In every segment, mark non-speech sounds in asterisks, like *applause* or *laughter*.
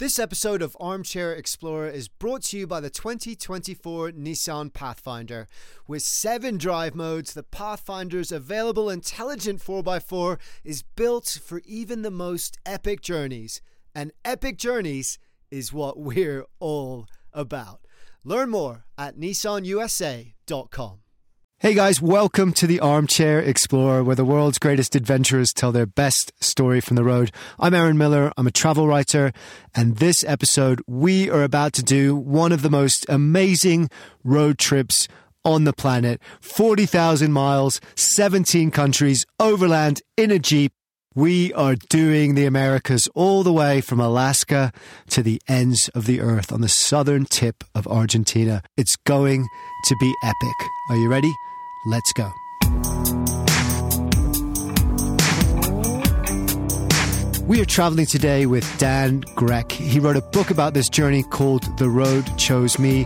This episode of Armchair Explorer is brought to you by the 2024 Nissan Pathfinder. With seven drive modes, the Pathfinder's available intelligent 4x4 is built for even the most epic journeys. And epic journeys is what we're all about. Learn more at nissanusa.com. Hey guys, welcome to the Armchair Explorer, where the world's greatest adventurers tell their best story from the road. I'm Aaron Miller, I'm a travel writer, and this episode we are about to do one of the most amazing road trips on the planet 40,000 miles, 17 countries, overland in a Jeep. We are doing the Americas all the way from Alaska to the ends of the earth on the southern tip of Argentina. It's going to be epic. Are you ready? Let's go. We are traveling today with Dan Grec. He wrote a book about this journey called The Road Chose Me.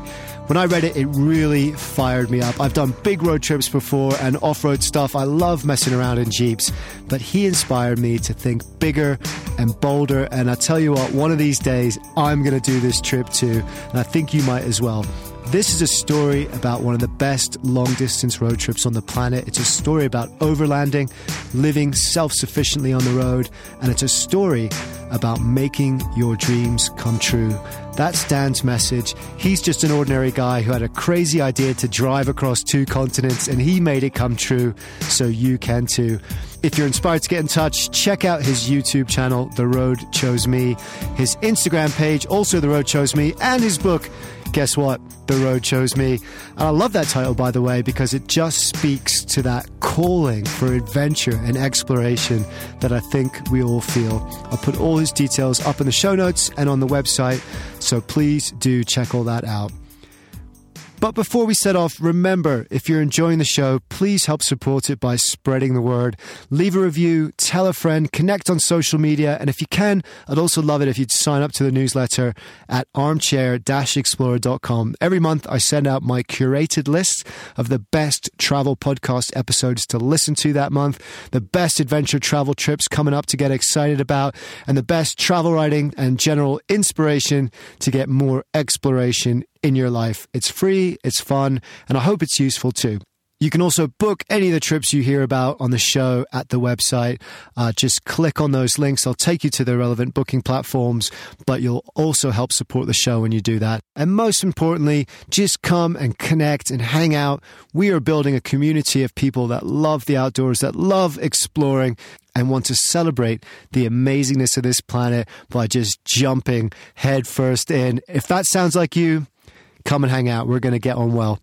When I read it, it really fired me up. I've done big road trips before and off road stuff. I love messing around in Jeeps, but he inspired me to think bigger and bolder. And I tell you what, one of these days, I'm going to do this trip too. And I think you might as well. This is a story about one of the best long distance road trips on the planet. It's a story about overlanding, living self sufficiently on the road, and it's a story about making your dreams come true. That's Dan's message. He's just an ordinary guy who had a crazy idea to drive across two continents, and he made it come true, so you can too. If you're inspired to get in touch, check out his YouTube channel, The Road Chose Me, his Instagram page, also The Road Chose Me, and his book, guess what? The Road Chose Me. And I love that title, by the way, because it just speaks to that calling for adventure and exploration that I think we all feel. I'll put all his details up in the show notes and on the website, so please do check all that out. But before we set off, remember if you're enjoying the show, please help support it by spreading the word. Leave a review, tell a friend, connect on social media, and if you can, I'd also love it if you'd sign up to the newsletter at armchair explorer.com. Every month, I send out my curated list of the best travel podcast episodes to listen to that month, the best adventure travel trips coming up to get excited about, and the best travel writing and general inspiration to get more exploration in your life. It's free, it's fun, and I hope it's useful too. You can also book any of the trips you hear about on the show at the website. Uh, just click on those links. I'll take you to the relevant booking platforms, but you'll also help support the show when you do that. And most importantly, just come and connect and hang out. We are building a community of people that love the outdoors, that love exploring, and want to celebrate the amazingness of this planet by just jumping headfirst in. If that sounds like you, come and hang out. We're going to get on well.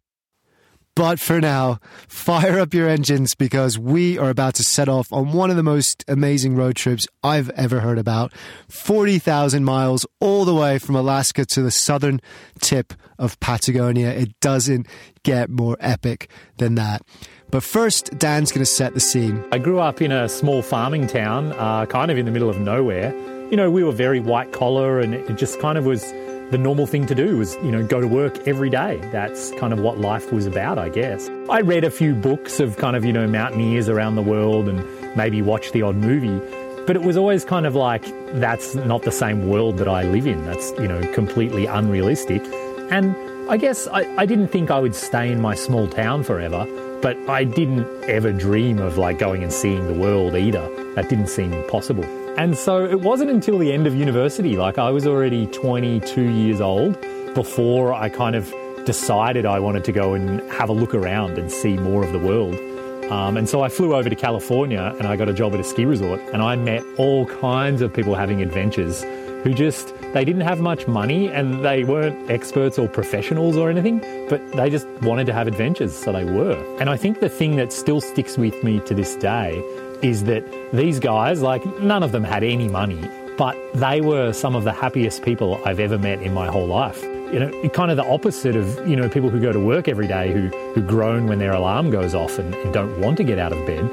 But for now, fire up your engines because we are about to set off on one of the most amazing road trips I've ever heard about 40,000 miles all the way from Alaska to the southern tip of Patagonia. It doesn't get more epic than that. But first, Dan's going to set the scene. I grew up in a small farming town, uh, kind of in the middle of nowhere. You know, we were very white collar and it just kind of was the normal thing to do was, you know, go to work every day. That's kind of what life was about, I guess. I read a few books of kind of, you know, mountaineers around the world and maybe watched the odd movie. But it was always kind of like, that's not the same world that I live in. That's, you know, completely unrealistic. And I guess I, I didn't think I would stay in my small town forever, but I didn't ever dream of like going and seeing the world either. That didn't seem possible. And so it wasn't until the end of university, like I was already 22 years old, before I kind of decided I wanted to go and have a look around and see more of the world. Um, and so I flew over to California and I got a job at a ski resort and I met all kinds of people having adventures who just, they didn't have much money and they weren't experts or professionals or anything, but they just wanted to have adventures, so they were. And I think the thing that still sticks with me to this day is that these guys, like, none of them had any money, but they were some of the happiest people I've ever met in my whole life. You know, kind of the opposite of, you know, people who go to work every day who, who groan when their alarm goes off and, and don't want to get out of bed.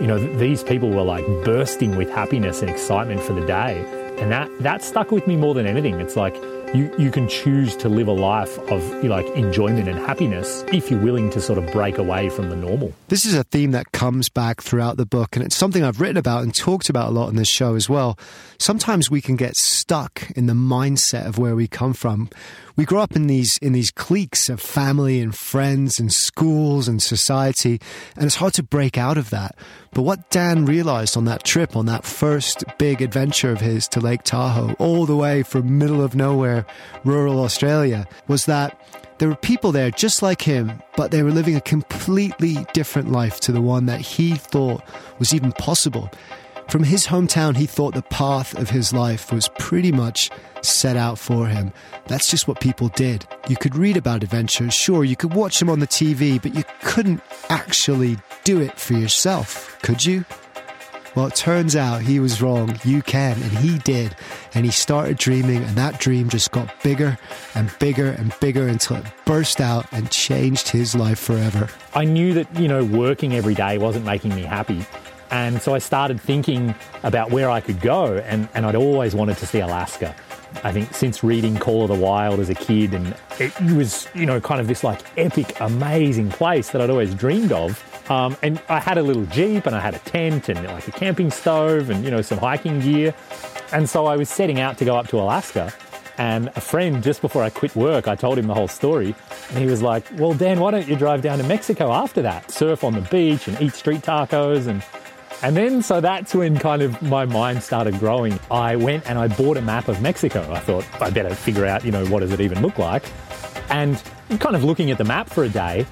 You know, th- these people were like bursting with happiness and excitement for the day. And that, that stuck with me more than anything. It's like, you, you can choose to live a life of like enjoyment and happiness if you're willing to sort of break away from the normal. This is a theme that comes back throughout the book, and it's something I've written about and talked about a lot in this show as well. Sometimes we can get stuck in the mindset of where we come from. We grow up in these in these cliques of family and friends and schools and society, and it's hard to break out of that. But what Dan realized on that trip, on that first big adventure of his to Lake Tahoe, all the way from middle of nowhere, rural Australia, was that there were people there just like him, but they were living a completely different life to the one that he thought was even possible. From his hometown, he thought the path of his life was pretty much set out for him. That's just what people did. You could read about adventures, sure, you could watch them on the TV, but you couldn't actually do it for yourself, could you? Well, it turns out he was wrong. You can, and he did. And he started dreaming, and that dream just got bigger and bigger and bigger until it burst out and changed his life forever. I knew that, you know, working every day wasn't making me happy. And so I started thinking about where I could go, and, and I'd always wanted to see Alaska. I think since reading Call of the Wild as a kid, and it was, you know, kind of this like epic, amazing place that I'd always dreamed of. Um, and I had a little Jeep and I had a tent and like a camping stove and, you know, some hiking gear. And so I was setting out to go up to Alaska. And a friend, just before I quit work, I told him the whole story. And he was like, Well, Dan, why don't you drive down to Mexico after that? Surf on the beach and eat street tacos and and then, so that's when kind of my mind started growing. I went and I bought a map of Mexico. I thought I better figure out, you know, what does it even look like? And kind of looking at the map for a day,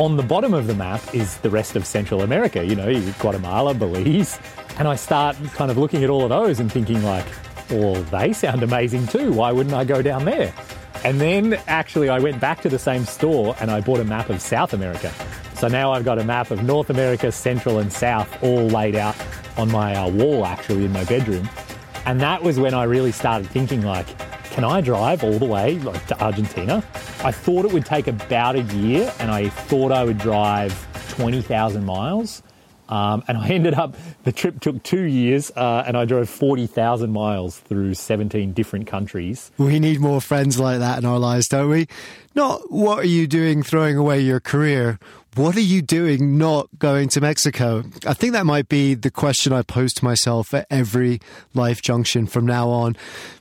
on the bottom of the map is the rest of Central America, you know, Guatemala, Belize. And I start kind of looking at all of those and thinking, like, well, they sound amazing too. Why wouldn't I go down there? And then actually, I went back to the same store and I bought a map of South America. So now I've got a map of North America, Central, and South all laid out on my uh, wall actually in my bedroom. And that was when I really started thinking like, can I drive all the way like to Argentina? I thought it would take about a year and I thought I would drive 20,000 miles. Um, and I *laughs* ended up, the trip took two years uh, and I drove 40,000 miles through 17 different countries. We need more friends like that in our lives, don't we? Not what are you doing throwing away your career? what are you doing not going to Mexico? I think that might be the question I pose to myself at every life junction from now on,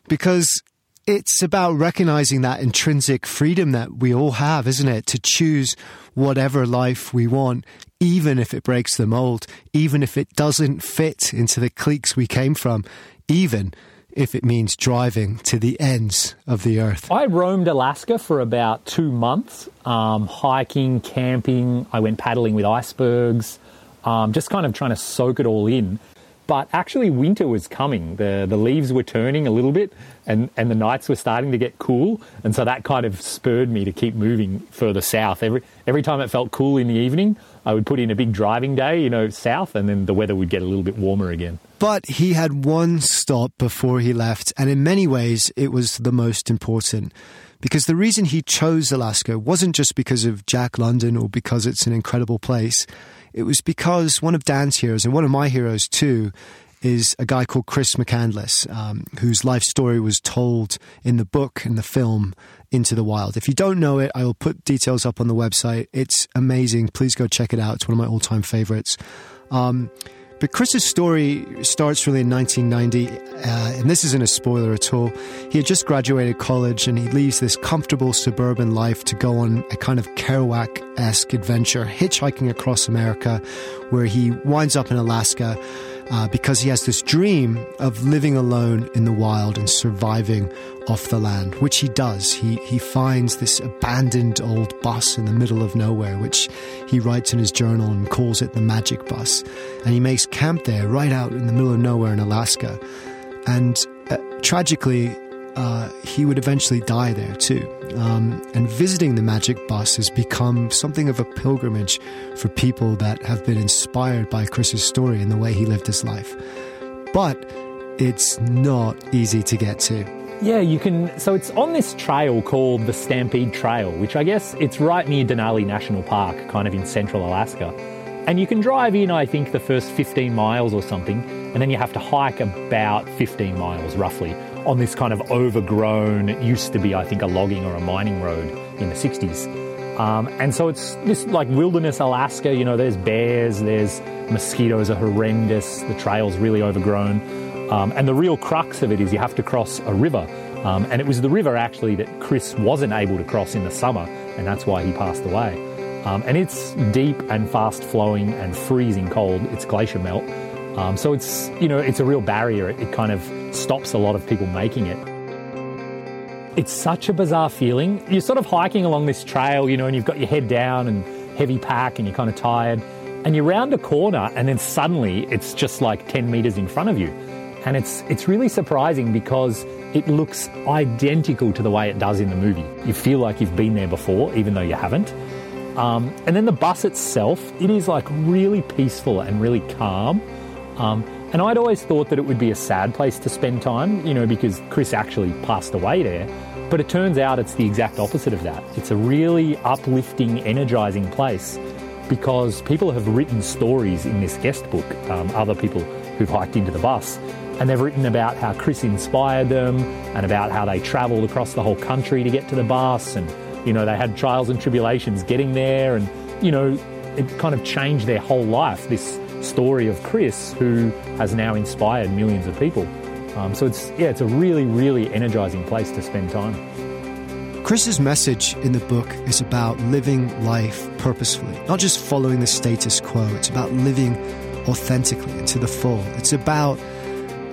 because it's about recognizing that intrinsic freedom that we all have, isn't it? To choose whatever life we want, even if it breaks the mold, even if it doesn't fit into the cliques we came from, even if it means driving to the ends of the earth? I roamed Alaska for about two months, um, hiking, camping. I went paddling with icebergs, um, just kind of trying to soak it all in. But actually, winter was coming. The, the leaves were turning a little bit, and, and the nights were starting to get cool. And so that kind of spurred me to keep moving further south. Every, every time it felt cool in the evening, I would put in a big driving day, you know, south, and then the weather would get a little bit warmer again. But he had one stop before he left, and in many ways, it was the most important. Because the reason he chose Alaska wasn't just because of Jack London or because it's an incredible place. It was because one of Dan's heroes, and one of my heroes too, is a guy called Chris McCandless, um, whose life story was told in the book and the film into the Wild. If you don't know it, I will put details up on the website. It's amazing. Please go check it out. It's one of my all time favorites. Um, but Chris's story starts really in 1990, uh, and this isn't a spoiler at all. He had just graduated college and he leaves this comfortable suburban life to go on a kind of Kerouac esque adventure, hitchhiking across America, where he winds up in Alaska uh, because he has this dream of living alone in the wild and surviving off the land, which he does. He, he finds this abandoned old bus in the middle of nowhere, which he writes in his journal and calls it the magic bus. And he makes camp there, right out in the middle of nowhere in Alaska. And uh, tragically, uh, he would eventually die there too. Um, and visiting the magic bus has become something of a pilgrimage for people that have been inspired by Chris's story and the way he lived his life. But it's not easy to get to. Yeah, you can. So it's on this trail called the Stampede Trail, which I guess it's right near Denali National Park, kind of in central Alaska. And you can drive in, I think, the first 15 miles or something, and then you have to hike about 15 miles roughly on this kind of overgrown, it used to be, I think, a logging or a mining road in the 60s. Um, and so it's this like wilderness Alaska, you know, there's bears, there's mosquitoes are horrendous, the trail's really overgrown. Um, and the real crux of it is you have to cross a river. Um, and it was the river actually that Chris wasn't able to cross in the summer, and that's why he passed away. Um, and it's deep and fast flowing and freezing cold. It's glacier melt. Um, so it's, you know, it's a real barrier. It, it kind of stops a lot of people making it. It's such a bizarre feeling. You're sort of hiking along this trail, you know, and you've got your head down and heavy pack and you're kind of tired. And you round a corner and then suddenly it's just like 10 meters in front of you. And it's, it's really surprising because it looks identical to the way it does in the movie. You feel like you've been there before, even though you haven't. Um, and then the bus itself, it is like really peaceful and really calm. Um, and I'd always thought that it would be a sad place to spend time, you know, because Chris actually passed away there. But it turns out it's the exact opposite of that. It's a really uplifting, energizing place because people have written stories in this guest book, um, other people who've hiked into the bus, and they've written about how Chris inspired them and about how they travelled across the whole country to get to the bus and, you know, they had trials and tribulations getting there and, you know, it kind of changed their whole life, this story of Chris who has now inspired millions of people. Um, so it's, yeah, it's a really, really energizing place to spend time. Chris's message in the book is about living life purposefully, not just following the status quo. It's about living authentically and to the full. It's about,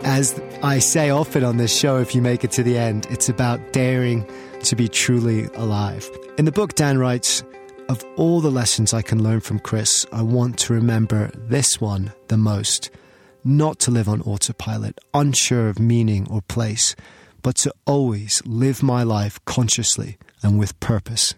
as I say often on this show, if you make it to the end, it's about daring to be truly alive. In the book, Dan writes, of all the lessons I can learn from Chris, I want to remember this one the most. Not to live on autopilot, unsure of meaning or place but to always live my life consciously and with purpose.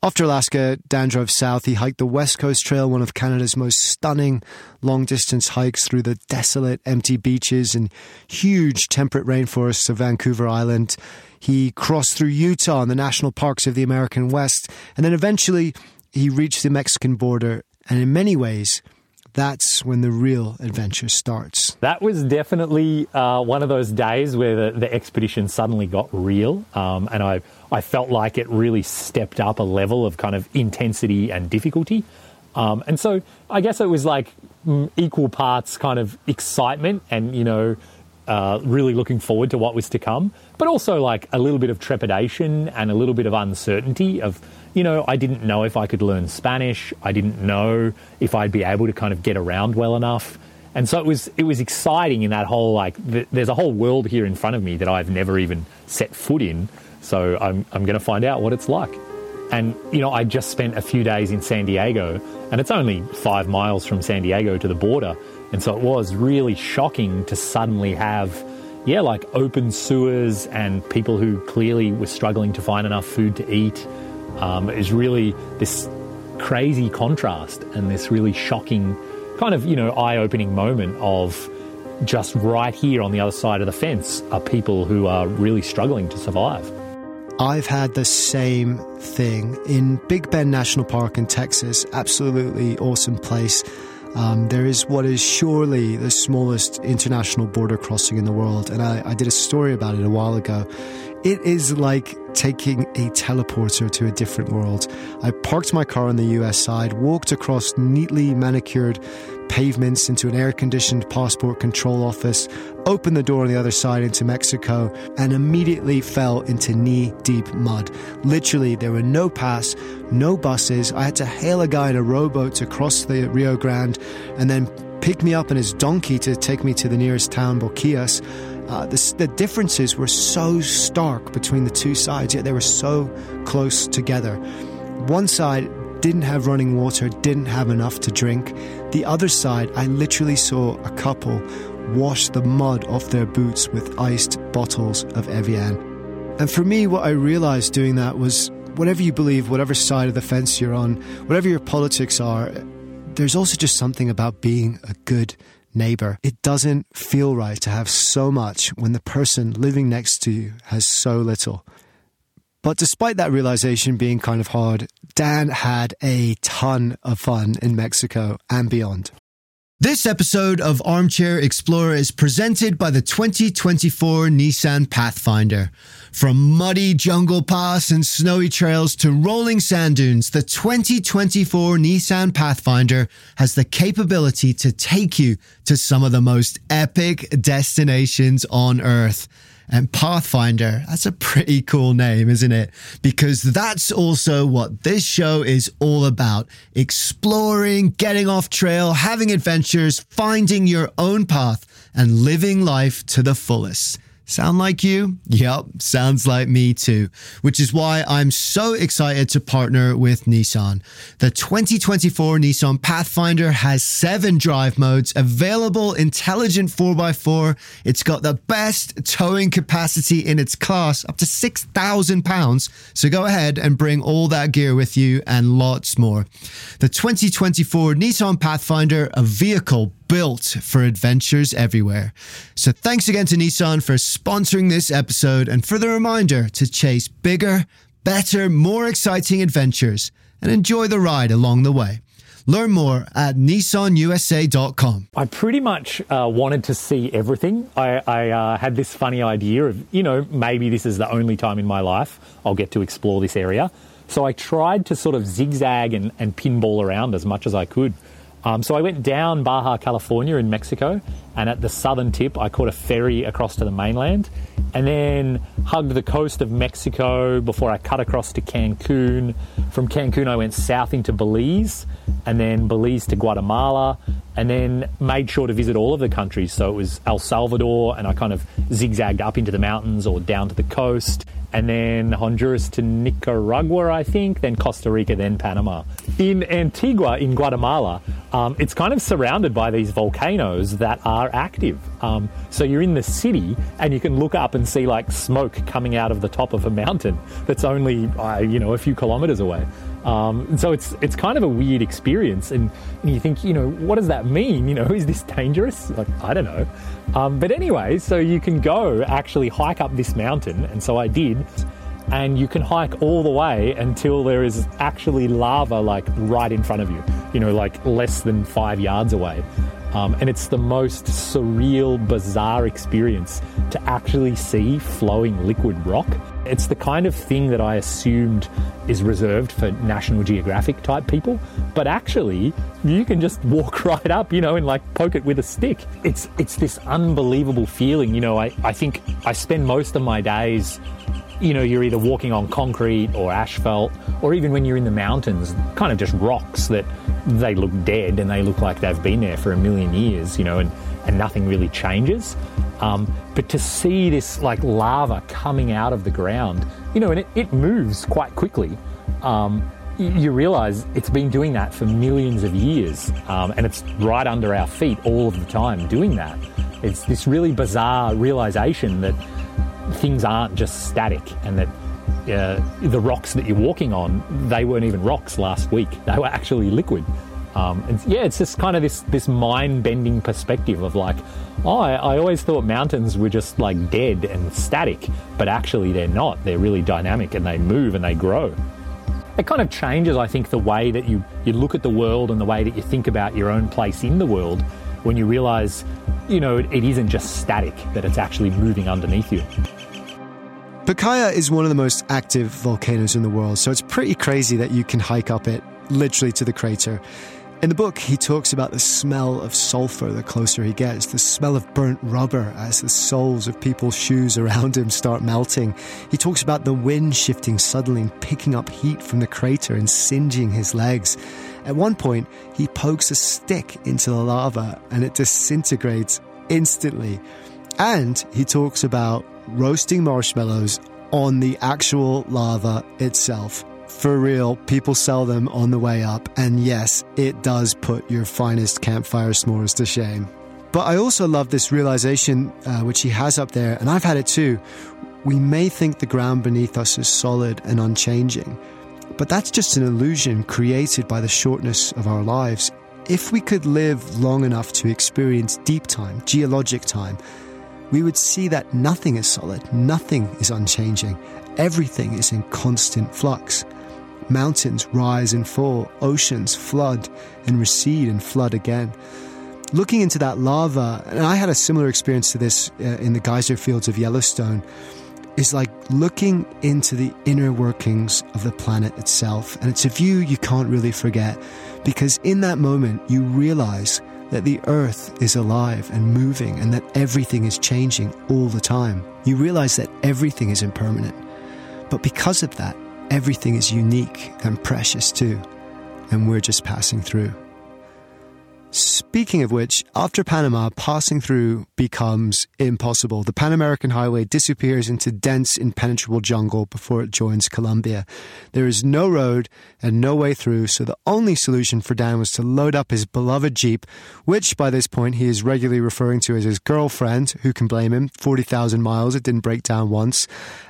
After Alaska, Dan drove south. He hiked the West Coast Trail, one of Canada's most stunning long distance hikes through the desolate, empty beaches and huge temperate rainforests of Vancouver Island. He crossed through Utah and the national parks of the American West, and then eventually he reached the Mexican border. And in many ways, that's when the real adventure starts. That was definitely uh, one of those days where the, the expedition suddenly got real, um, and I, I felt like it really stepped up a level of kind of intensity and difficulty. Um, and so I guess it was like mm, equal parts kind of excitement and, you know, uh, really looking forward to what was to come, but also like a little bit of trepidation and a little bit of uncertainty of you know, I didn't know if I could learn Spanish. I didn't know if I'd be able to kind of get around well enough. And so it was it was exciting in that whole like th- there's a whole world here in front of me that I've never even set foot in. So I'm I'm going to find out what it's like. And you know, I just spent a few days in San Diego, and it's only five miles from San Diego to the border. And so it was really shocking to suddenly have, yeah, like open sewers and people who clearly were struggling to find enough food to eat um, is really this crazy contrast and this really shocking kind of, you know, eye opening moment of just right here on the other side of the fence are people who are really struggling to survive. I've had the same thing in Big Bend National Park in Texas. Absolutely awesome place. Um, there is what is surely the smallest international border crossing in the world, and I, I did a story about it a while ago. It is like taking a teleporter to a different world. I parked my car on the US side, walked across neatly manicured pavements into an air conditioned passport control office, opened the door on the other side into Mexico, and immediately fell into knee deep mud. Literally, there were no pass, no buses. I had to hail a guy in a rowboat to cross the Rio Grande and then pick me up on his donkey to take me to the nearest town, Boquillas. Uh, the, the differences were so stark between the two sides, yet they were so close together. One side didn't have running water, didn't have enough to drink. The other side, I literally saw a couple wash the mud off their boots with iced bottles of Evian. And for me, what I realized doing that was whatever you believe, whatever side of the fence you're on, whatever your politics are, there's also just something about being a good neighbor. It doesn't feel right to have so much when the person living next to you has so little. But despite that realization being kind of hard, Dan had a ton of fun in Mexico and beyond. This episode of Armchair Explorer is presented by the 2024 Nissan Pathfinder. From muddy jungle paths and snowy trails to rolling sand dunes, the 2024 Nissan Pathfinder has the capability to take you to some of the most epic destinations on Earth. And Pathfinder, that's a pretty cool name, isn't it? Because that's also what this show is all about exploring, getting off trail, having adventures, finding your own path, and living life to the fullest. Sound like you? Yep, sounds like me too. Which is why I'm so excited to partner with Nissan. The 2024 Nissan Pathfinder has seven drive modes, available intelligent 4x4. It's got the best towing capacity in its class, up to 6,000 pounds. So go ahead and bring all that gear with you and lots more. The 2024 Nissan Pathfinder, a vehicle built for adventures everywhere. So thanks again to Nissan for sponsoring this episode and for the reminder to chase bigger, better, more exciting adventures and enjoy the ride along the way. Learn more at nissanusa.com. I pretty much uh, wanted to see everything. I, I uh, had this funny idea of, you know, maybe this is the only time in my life I'll get to explore this area. So I tried to sort of zigzag and, and pinball around as much as I could. Um, so I went down Baja California in Mexico, and at the southern tip, I caught a ferry across to the mainland, and then hugged the coast of Mexico before I cut across to Cancun. From Cancun, I went south into Belize, and then Belize to Guatemala, and then made sure to visit all of the countries. So it was El Salvador, and I kind of zigzagged up into the mountains or down to the coast, and then Honduras to Nicaragua, I think, then Costa Rica, then Panama. In Antigua, in Guatemala, um, it's kind of surrounded by these volcanoes that are active. Um, so you're in the city and you can look up and see like smoke coming out of the top of a mountain that's only, uh, you know, a few kilometers away. Um, so it's it's kind of a weird experience, and, and, you think, you know, what does that mean? You know, *laughs* is this dangerous? Like, I don't know. Um, but anyway, so you can go actually hike up this mountain, and so I did, and you can hike all the way until there is actually lava like right in front of you. You know, like less than five yards away. Um, and it's the most surreal, bizarre experience to actually see flowing liquid rock. It's the kind of thing that I assumed is reserved for National Geographic type people, but actually, you can just *laughs* walk right up, you know, and like poke it with a stick. It's it's this unbelievable feeling. You know, I, I think I spend most of my days you know, you're either walking on concrete or asphalt, or even when you're in the mountains, kind of just rocks that they look dead and they look like they've been there for a million years, you know, and, and nothing really changes. Um, but to see this like lava coming out of the ground, you know, and it, it moves quite quickly. Um, you realize it's been doing that for millions of years, um, and it's right under our feet all of the time doing that. It's this really bizarre realization that things aren't just static and that uh, the rocks that you're walking on, they weren't even rocks last week. They were actually liquid. Um, and yeah, it's just kind of this this mind bending perspective of like, oh, I, I, always thought mountains were just like dead and static, but actually they're not. They're really dynamic and they move and they grow. It kind of changes, I think, the way that you, you look at the world and the way that you think about your own place in the world when you realize, you know, it, isn't just static, that it's actually moving underneath you. Pacaya is one of the most active volcanoes in the world, so it's pretty crazy that you can hike up it literally to the crater. In the book, he talks about the smell of sulfur the closer he gets, the smell of burnt rubber as the soles of people's shoes around him start melting. He talks about the wind shifting suddenly and picking up heat from the crater and singeing his legs. At one point, he pokes a stick into the lava and it disintegrates instantly. And he talks about roasting marshmallows on the actual lava itself. For real, people sell them on the way up, and yes, it does put your finest campfire s'mores to shame. But I also love this realization, uh, which he has up there, and I've had it too. We may think the ground beneath us is solid and unchanging, but that's just an illusion created by the shortness of our lives. If we could live long enough to experience deep time, geologic time, we would see that nothing is solid, nothing is unchanging, everything is in constant flux. Mountains rise and fall, oceans flood and recede and flood again. looking into that lava, and I had a similar experience to this uh, in the geyser fields of Yellowstone, is like looking into the inner workings of the planet itself. And it's a view you can't really forget because in that moment you realize that the earth is alive and moving and that everything is changing all the time. You realize that everything is impermanent. But because of that, everything is unique and precious too. And we're just passing through. Speaking of which, after Panama, passing through becomes impossible. The Pan American Highway disappears into dense, impenetrable jungle before it joins Colombia. There is no road and no way through, so the only solution for Dan was to load up his beloved Jeep, which by this point he is regularly referring to as his girlfriend, who can blame him, 40,000 miles, it didn't break down once,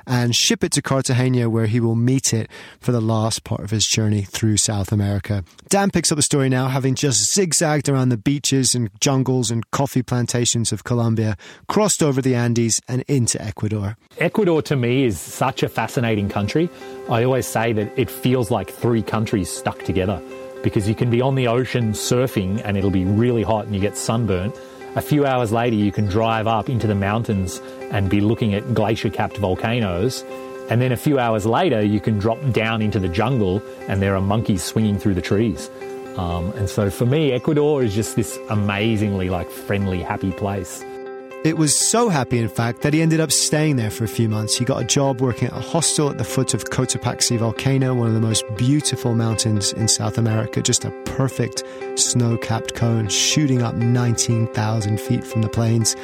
and ship it to Cartagena where he will meet it for the last part of his journey through South America. Dan picks up the story now, having just zigzagged around the beaches and jungles and coffee plantations of Colombia, crossed over the Andes and into Ecuador. Ecuador to me is such a fascinating country. I always say that it feels like three countries stuck together because you can be on the ocean surfing and it'll be really hot and you get sunburnt. A few hours later, you can drive up into the mountains and be looking at glacier capped volcanoes. And then a few hours later, you can drop down into the jungle and there are monkeys swinging through the trees. Um, and so for me, Ecuador is just this amazingly like friendly, happy place. It was so happy, in fact, that he ended up staying there for a few months. He got a job working at a hostel at the foot of Cotopaxi volcano, one of the most beautiful mountains in South America, just a perfect snow capped cone shooting up 19,000 feet from the plains.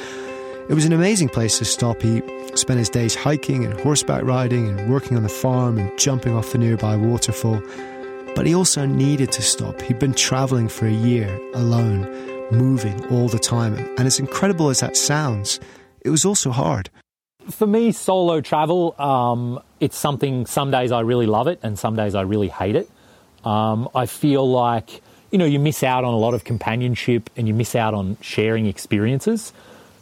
It was an amazing place to stop. He spent his days hiking and horseback riding and working on the farm and jumping off the nearby waterfall. But he also needed to stop. He'd been traveling for a year alone, moving all the time. And as incredible as that sounds, it was also hard. For me, solo travel, um, it's something, some days I really love it and some days I really hate it. Um, I feel like, you know, you miss out on a lot of companionship and you miss out on sharing experiences.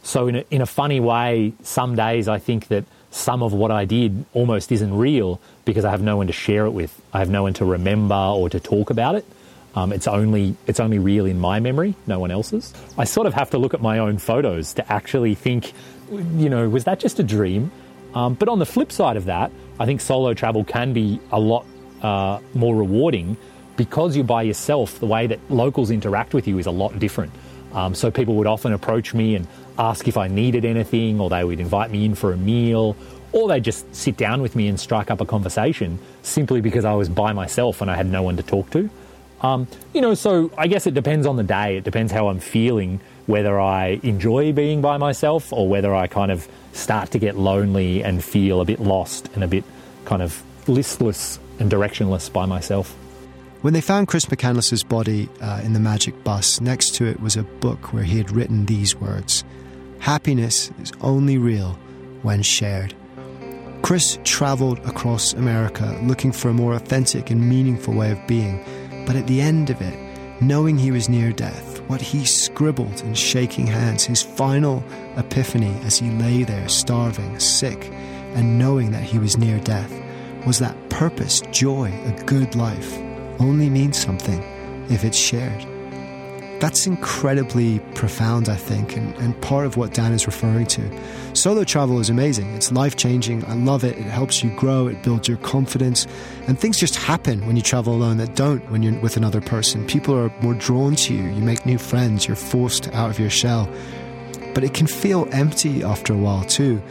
So, in a, in a funny way, some days I think that some of what I did almost isn't real because I have no one to share it with. I have no one to remember or to talk about it. Um, it's only it's only real in my memory, no one else's. I sort of have to look at my own photos to actually think, you know, was that just a dream? Um, but on the flip side of that, I think solo travel can be a lot uh, more rewarding because you're by yourself. The way that locals interact with you is a lot different. Um, so people would often approach me and ask if I needed anything, or they would invite me in for a meal, or they'd just sit down with me and strike up a conversation simply because I was by myself and I had no one to talk to. Um, you know, so I guess it depends on the day. It depends how I'm feeling, whether I enjoy being by myself or whether I kind of start to get lonely and feel a bit lost and a bit kind of listless and directionless by myself. When they found Chris McCandless's body uh, in the magic bus, next to it was a book where he had written these words Happiness is only real when shared. Chris travelled across America looking for a more authentic and meaningful way of being, but at the end of it, knowing he was near death, what he scribbled in shaking hands, his final epiphany as he lay there starving, sick, and knowing that he was near death, was that purpose, joy, a good life only means something if it's shared. That's incredibly profound, I think, and, and part of what Dan is referring to. Solo travel is amazing. It's life changing. I love it. It helps you grow, it builds your confidence. And things just happen when you travel alone that don't when you're with another person. People are more drawn to you. You make new friends. You're forced out of your shell. But it can feel empty after a while, too.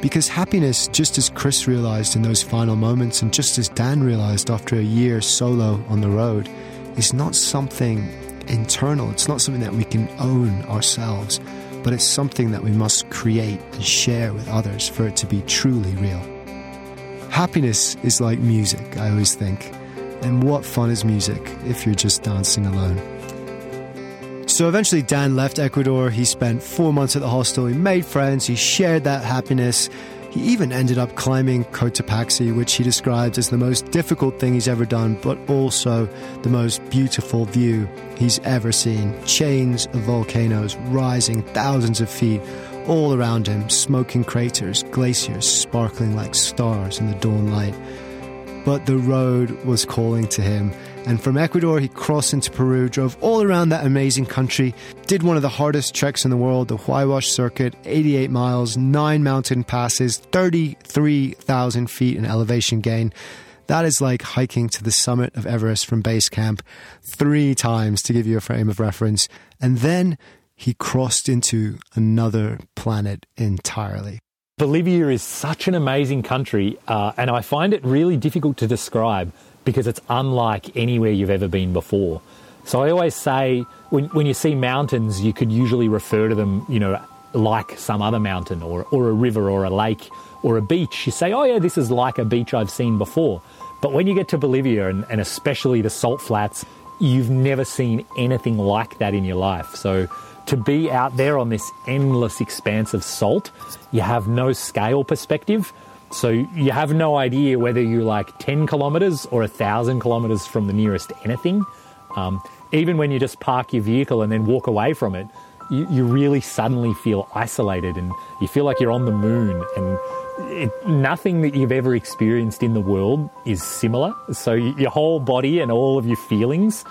Because happiness, just as Chris realized in those final moments, and just as Dan realized after a year solo on the road, is not something internal. It's not something that we can own ourselves, but it's something that we must create and share with others for it to be truly real. Happiness is like music, I always think. And what fun is music if you're just dancing alone? So eventually, Dan left Ecuador. He spent four months at the hostel. He made friends. He shared that happiness. He even ended up climbing Cotopaxi, which he describes as the most difficult thing he's ever done, but also the most beautiful view he's ever seen. Chains of volcanoes rising thousands of feet all around him, smoking craters, glaciers sparkling like stars in the dawn light. But the road was calling to him. And from Ecuador, he crossed into Peru, drove all around that amazing country, did one of the hardest treks in the world, the Huayhuash Circuit, 88 miles, nine mountain passes, 33,000 feet in elevation gain. That is like hiking to the summit of Everest from base camp three times to give you a frame of reference. And then he crossed into another planet entirely. Bolivia is such an amazing country, uh, and I find it really difficult to describe because it's unlike anywhere you've ever been before. So I always say when, when you see mountains, you could usually refer to them, you know, like some other mountain or, or a river or a lake or a beach. You say, oh, yeah, this is like a beach I've seen before. But when you get to Bolivia and, and especially the salt flats, you've never seen anything like that in your life. So to be out there on this endless expanse of salt, you have no scale perspective. So you have no idea whether you're like 10 kilometers or a thousand kilometers from the nearest anything. Um, even when you just park your vehicle and then walk away from it, you, you really suddenly feel isolated and you feel like you're on the moon and it, nothing that you've ever experienced in the world is similar. So your whole body and all of your feelings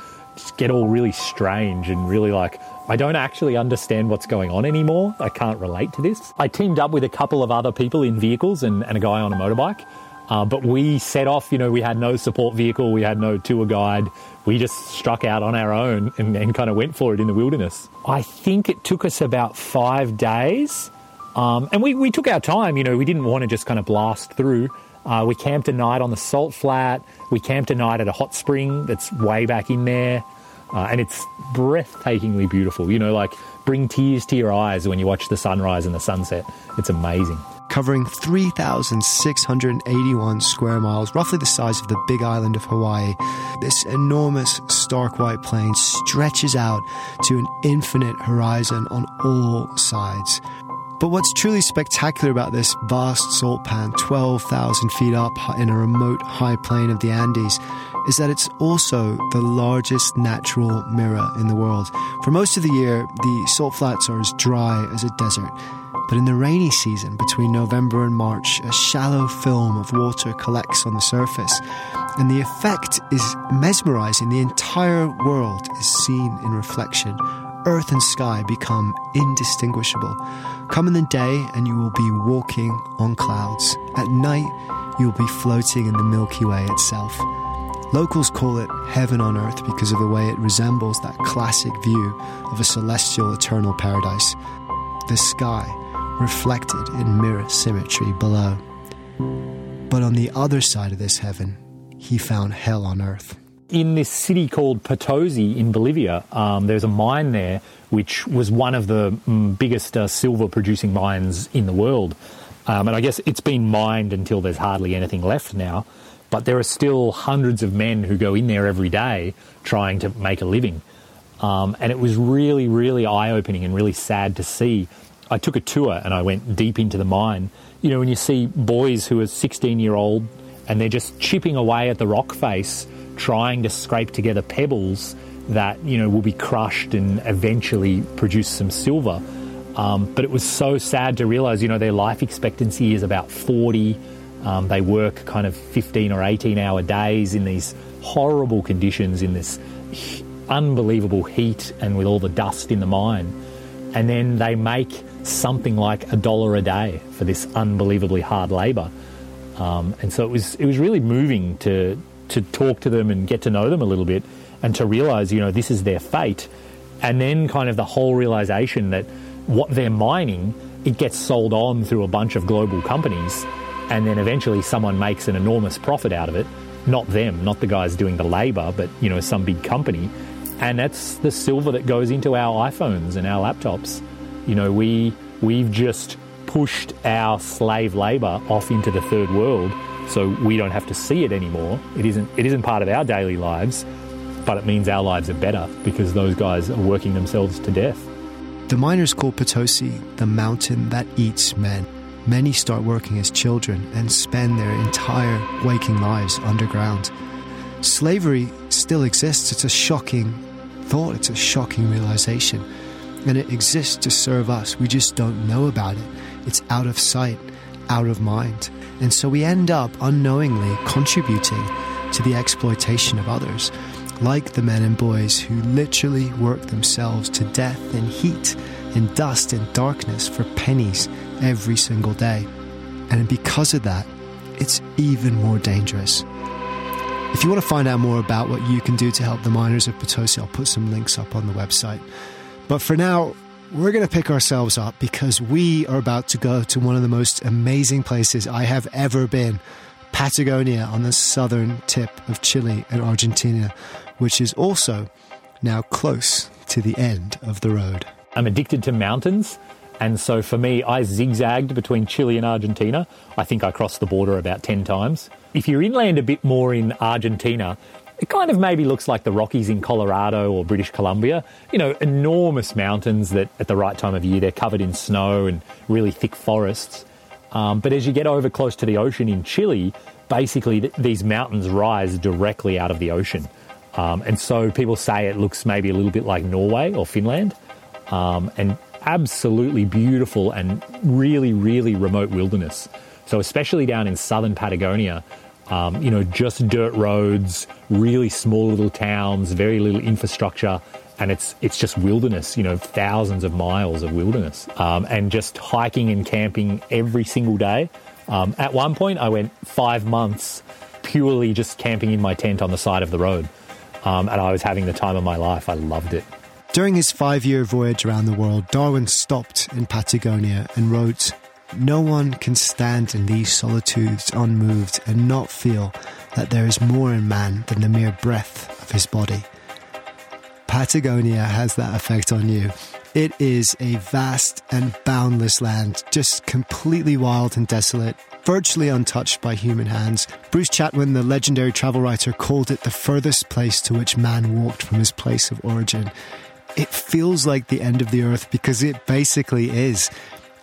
get all really strange and really like, I don't actually understand what's going on anymore. I can't relate to this. I teamed up with a couple of other people in vehicles and, and a guy on a motorbike. Uh, but we set off, you know, we had no support vehicle, we had no tour guide. We just struck out on our own and, and kind of went for it in the wilderness. I think it took us about five days um, and we, we took our time, you know, we didn't want to just kind of blast through. Uh, we camped a night on the salt flat. We camped a night at a hot spring that's way back in there. Uh, and it's breathtakingly beautiful. You know, like bring tears to your eyes when you watch the sunrise and the sunset. It's amazing. Covering 3,681 square miles, roughly the size of the big island of Hawaii, this enormous stark white plain stretches out to an infinite horizon on all sides. But what's truly spectacular about this vast salt pan, 12,000 feet up in a remote high plain of the Andes, is that it's also the largest natural mirror in the world. For most of the year, the salt flats are as dry as a desert. But in the rainy season, between November and March, a shallow film of water collects on the surface, and the effect is mesmerizing. The entire world is seen in reflection earth and sky become indistinguishable. Come in the day, and you will be walking on clouds. At night, you will be floating in the Milky Way itself. Locals call it heaven on earth because of the way it resembles that classic view of a celestial eternal paradise. The sky reflected in mirror symmetry below. But on the other side of this heaven, he found hell on earth in this city called Potosi in Bolivia, um, there's a mine there which was one of the mm, biggest uh, silver producing mines in the world. Um, and I guess it's been mined until there's hardly anything left now. But there are still hundreds of men who go in there every day trying to make a living. Um, and it was really, really eye opening and really sad to see. I took a tour and I went deep into the mine. You know, when you see boys who are 16 year old and they're just chipping away at the rock face trying to scrape together pebbles that you know will be crushed and eventually produce some silver. Um, but it was so sad to realize, you know, their life expectancy is about 40. Um, they work kind of 15 or 18 hour days in these horrible conditions, in this unbelievable heat and with all the dust in the mine. And then they make something like a dollar a day for this unbelievably hard labour. Um, and so it was it was really moving to to talk to them and get to know them a little bit and to realize, you know, this is their fate. And then kind of the whole realization that what they're mining, it gets sold on through a bunch of global companies. And then eventually someone makes an enormous profit out of it. Not them, not the guys doing the labor, but, you know, some big company. And that's the silver that goes into our iPhones and our laptops. You know, we, we've just pushed our slave labor off into the third world so we don't have to see it anymore. It isn't, it isn't part of our daily lives, but it means our lives are better because those guys are working themselves to death. The miners call Potosi the mountain that eats men. Many start working as children and spend their entire waking lives underground. Slavery still exists. It's a shocking thought, it's a shocking realization. And it exists to serve us. We just don't know about it. It's out of sight, out of mind. And so we end up unknowingly contributing to the exploitation of others, like the men and boys who literally work themselves to death in heat, in dust, in darkness for pennies every single day. And because of that, it's even more dangerous. If you want to find out more about what you can do to help the miners of Potosi, I'll put some links up on the website. But for now, we're going to pick ourselves up because we are about to go to one of the most amazing places I have ever been Patagonia on the southern tip of Chile and Argentina, which is also now close to the end of the road. I'm addicted to mountains. And so for me, I zigzagged between Chile and Argentina. I think I crossed the border about 10 times. If you're inland a bit more in Argentina, it kind of maybe looks like the Rockies in Colorado or British Columbia. You know, enormous mountains that at the right time of year they're covered in snow and really thick forests. Um, but as you get over close to the ocean in Chile, basically th- these mountains rise directly out of the ocean. Um, and so people say it looks maybe a little bit like Norway or Finland. Um, and absolutely beautiful and really, really remote wilderness. So, especially down in southern Patagonia, um, you know, just dirt roads, really small little towns, very little infrastructure, and it's it's just wilderness. You know, thousands of miles of wilderness, um, and just hiking and camping every single day. Um, at one point, I went five months purely just camping in my tent on the side of the road, um, and I was having the time of my life. I loved it. During his five year voyage around the world, Darwin stopped in Patagonia and wrote, No one can stand in these solitudes unmoved and not feel that there is more in man than the mere breath of his body. Patagonia has that effect on you. It is a vast and boundless land, just completely wild and desolate, virtually untouched by human hands. Bruce Chatwin, the legendary travel writer, called it the furthest place to which man walked from his place of origin it feels like the end of the earth because it basically is.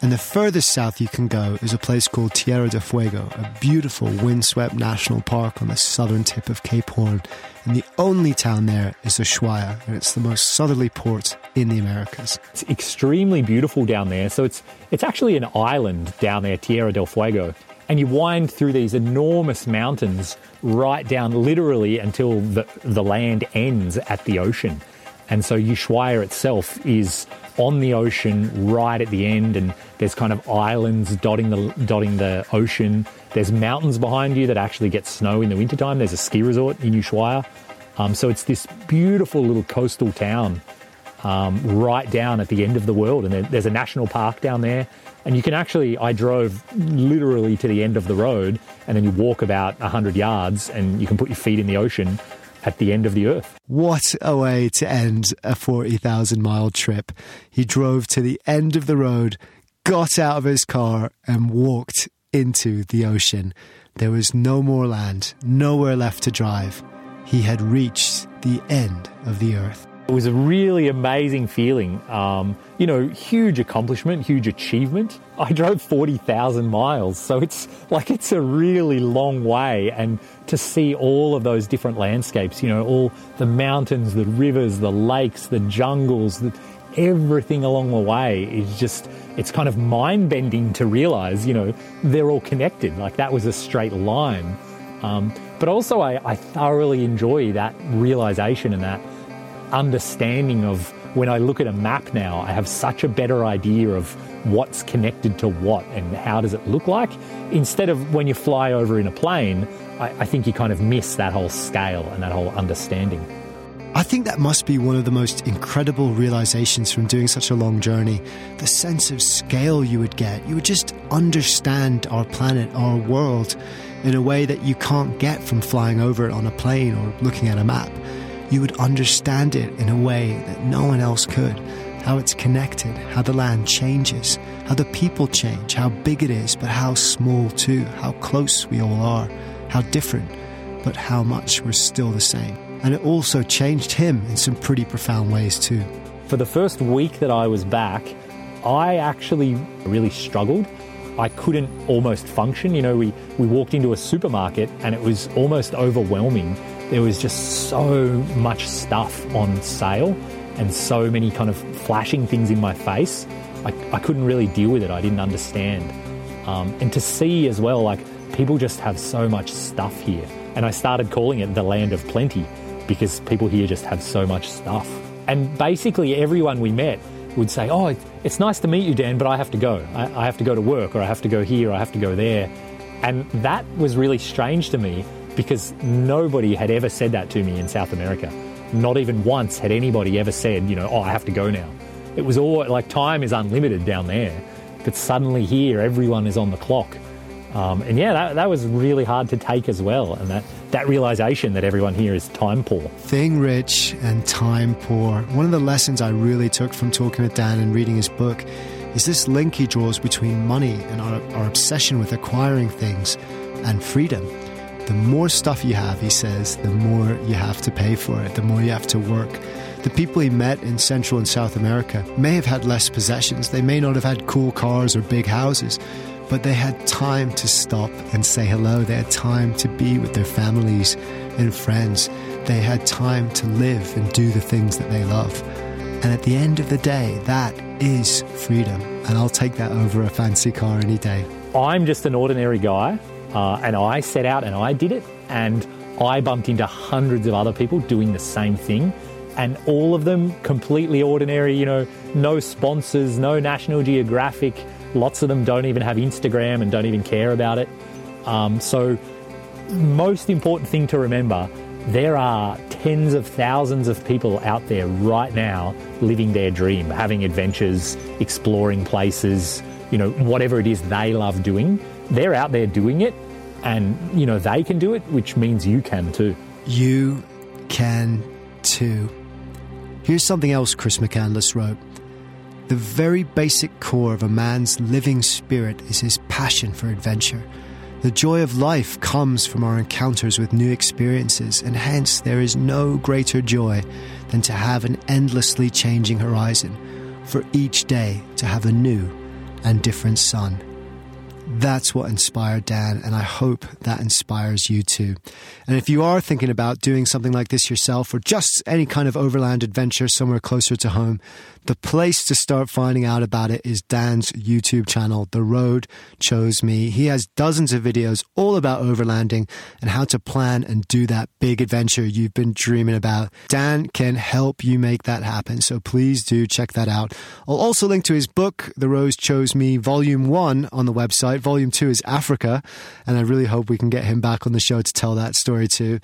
And the furthest south you can go is a place called Tierra del Fuego, a beautiful windswept national park on the southern tip of Cape Horn. And the only town there is Ushuaia, and it's the most southerly port in the Americas. It's extremely beautiful down there. So it's it's actually an island down there, Tierra del Fuego. And you wind through these enormous mountains right down literally until the, the land ends at the ocean. And so Ushuaia itself is on the ocean right at the end, and there's kind of islands dotting the dotting the ocean. There's mountains behind you that actually get snow in the wintertime. There's a ski resort in Ushuaia. Um, so it's this beautiful little coastal town um, right down at the end of the world. And there's a national park down there. And you can actually, I drove literally to the end of the road, and then you walk about 100 yards, and you can put your feet in the ocean at the end of the earth. What a way to end a 40,000 mile trip. He drove to the end of the road, got out of his car, and walked into the ocean. There was no more land, nowhere left to drive. He had reached the end of the earth. It was a really amazing feeling. Um, you know, huge accomplishment, huge achievement. I drove 40,000 miles, so it's like it's a really long way. And to see all of those different landscapes, you know, all the mountains, the rivers, the lakes, the jungles, the, everything along the way is just, it's kind of mind bending to realize, you know, they're all connected. Like that was a straight line. Um, but also, I, I thoroughly enjoy that realization and that understanding of when I look at a map now, I have such a better idea of what's connected to what and how does it look like. Instead of when you fly over in a plane, I, I think you kind of miss that whole scale and that whole understanding. I think that must be one of the most incredible realizations from doing such a long journey. The sense of scale you would get. You would just understand our planet, our world, in a way that you can't get from flying over it on a plane or looking at a map you would understand it in a way that no one else could. How it's connected, how the land changes, how the people change, how big it is, but how small too, how close we all are, how different, but how much we're still the same. And it also changed him in some pretty profound ways too. For the first week that I was back, I actually really struggled. I couldn't almost function. You know, we, we walked into a supermarket and it was almost overwhelming there was just so much stuff on sale and so many kind of flashing things in my face. I, I couldn't really deal with it. I didn't understand. Um, and to see as well, like people just have so much stuff here. And I started calling it the land of plenty because people here just have so much stuff. And basically, everyone we met would say, Oh, it's nice to meet you, Dan, but I have to go. I, I have to go to work, or I have to go here, or I have to go there. And that was really strange to me because nobody had ever said that to me in South America. Not even once had anybody ever said, you know, oh, I have to go now. It was all like time is unlimited down there, but suddenly here everyone is on the clock. Um, and yeah, that, that was really hard to take as well. And that, that realization that everyone here is time poor. Thing rich and time poor. One of the lessons I really took from talking with Dan and reading his book is this link he draws between money and our, our obsession with acquiring things and freedom. The more stuff you have, he says, the more you have to pay for it, the more you have to work. The people he met in Central and South America may have had less possessions, they may not have had cool cars or big houses, but they had time to stop and say hello. They had time to be with their families and friends. They had time to live and do the things that they love. And at the end of the day, that is freedom. And I'll take that over a fancy car any day. I'm just an ordinary guy, uh, and I set out and I did it. And I bumped into hundreds of other people doing the same thing. And all of them completely ordinary, you know, no sponsors, no National Geographic. Lots of them don't even have Instagram and don't even care about it. Um, so, most important thing to remember there are tens of thousands of people out there right now living their dream, having adventures, exploring places, you know, whatever it is they love doing. They're out there doing it and, you know, they can do it, which means you can too. You can too. Here's something else Chris McCandless wrote. The very basic core of a man's living spirit is his passion for adventure. The joy of life comes from our encounters with new experiences, and hence there is no greater joy than to have an endlessly changing horizon, for each day to have a new and different sun. That's what inspired Dan, and I hope that inspires you too. And if you are thinking about doing something like this yourself or just any kind of overland adventure somewhere closer to home, the place to start finding out about it is Dan's YouTube channel, The Road Chose Me. He has dozens of videos all about overlanding and how to plan and do that big adventure you've been dreaming about. Dan can help you make that happen, so please do check that out. I'll also link to his book, The Road Chose Me, Volume 1 on the website. Volume 2 is Africa, and I really hope we can get him back on the show to tell that story too.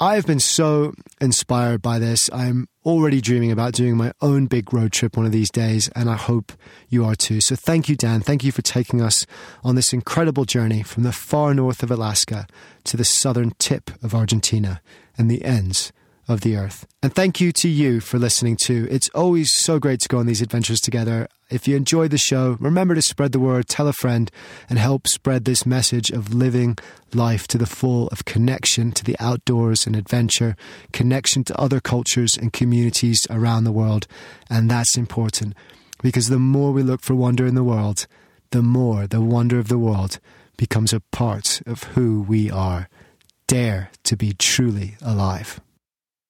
I've been so inspired by this. I'm already dreaming about doing my own big road trip one of these days, and I hope you are too. So thank you, Dan. Thank you for taking us on this incredible journey from the far north of Alaska to the southern tip of Argentina and the ends of the earth. And thank you to you for listening too. It's always so great to go on these adventures together. If you enjoyed the show, remember to spread the word, tell a friend, and help spread this message of living life to the full, of connection to the outdoors and adventure, connection to other cultures and communities around the world. And that's important because the more we look for wonder in the world, the more the wonder of the world becomes a part of who we are. Dare to be truly alive.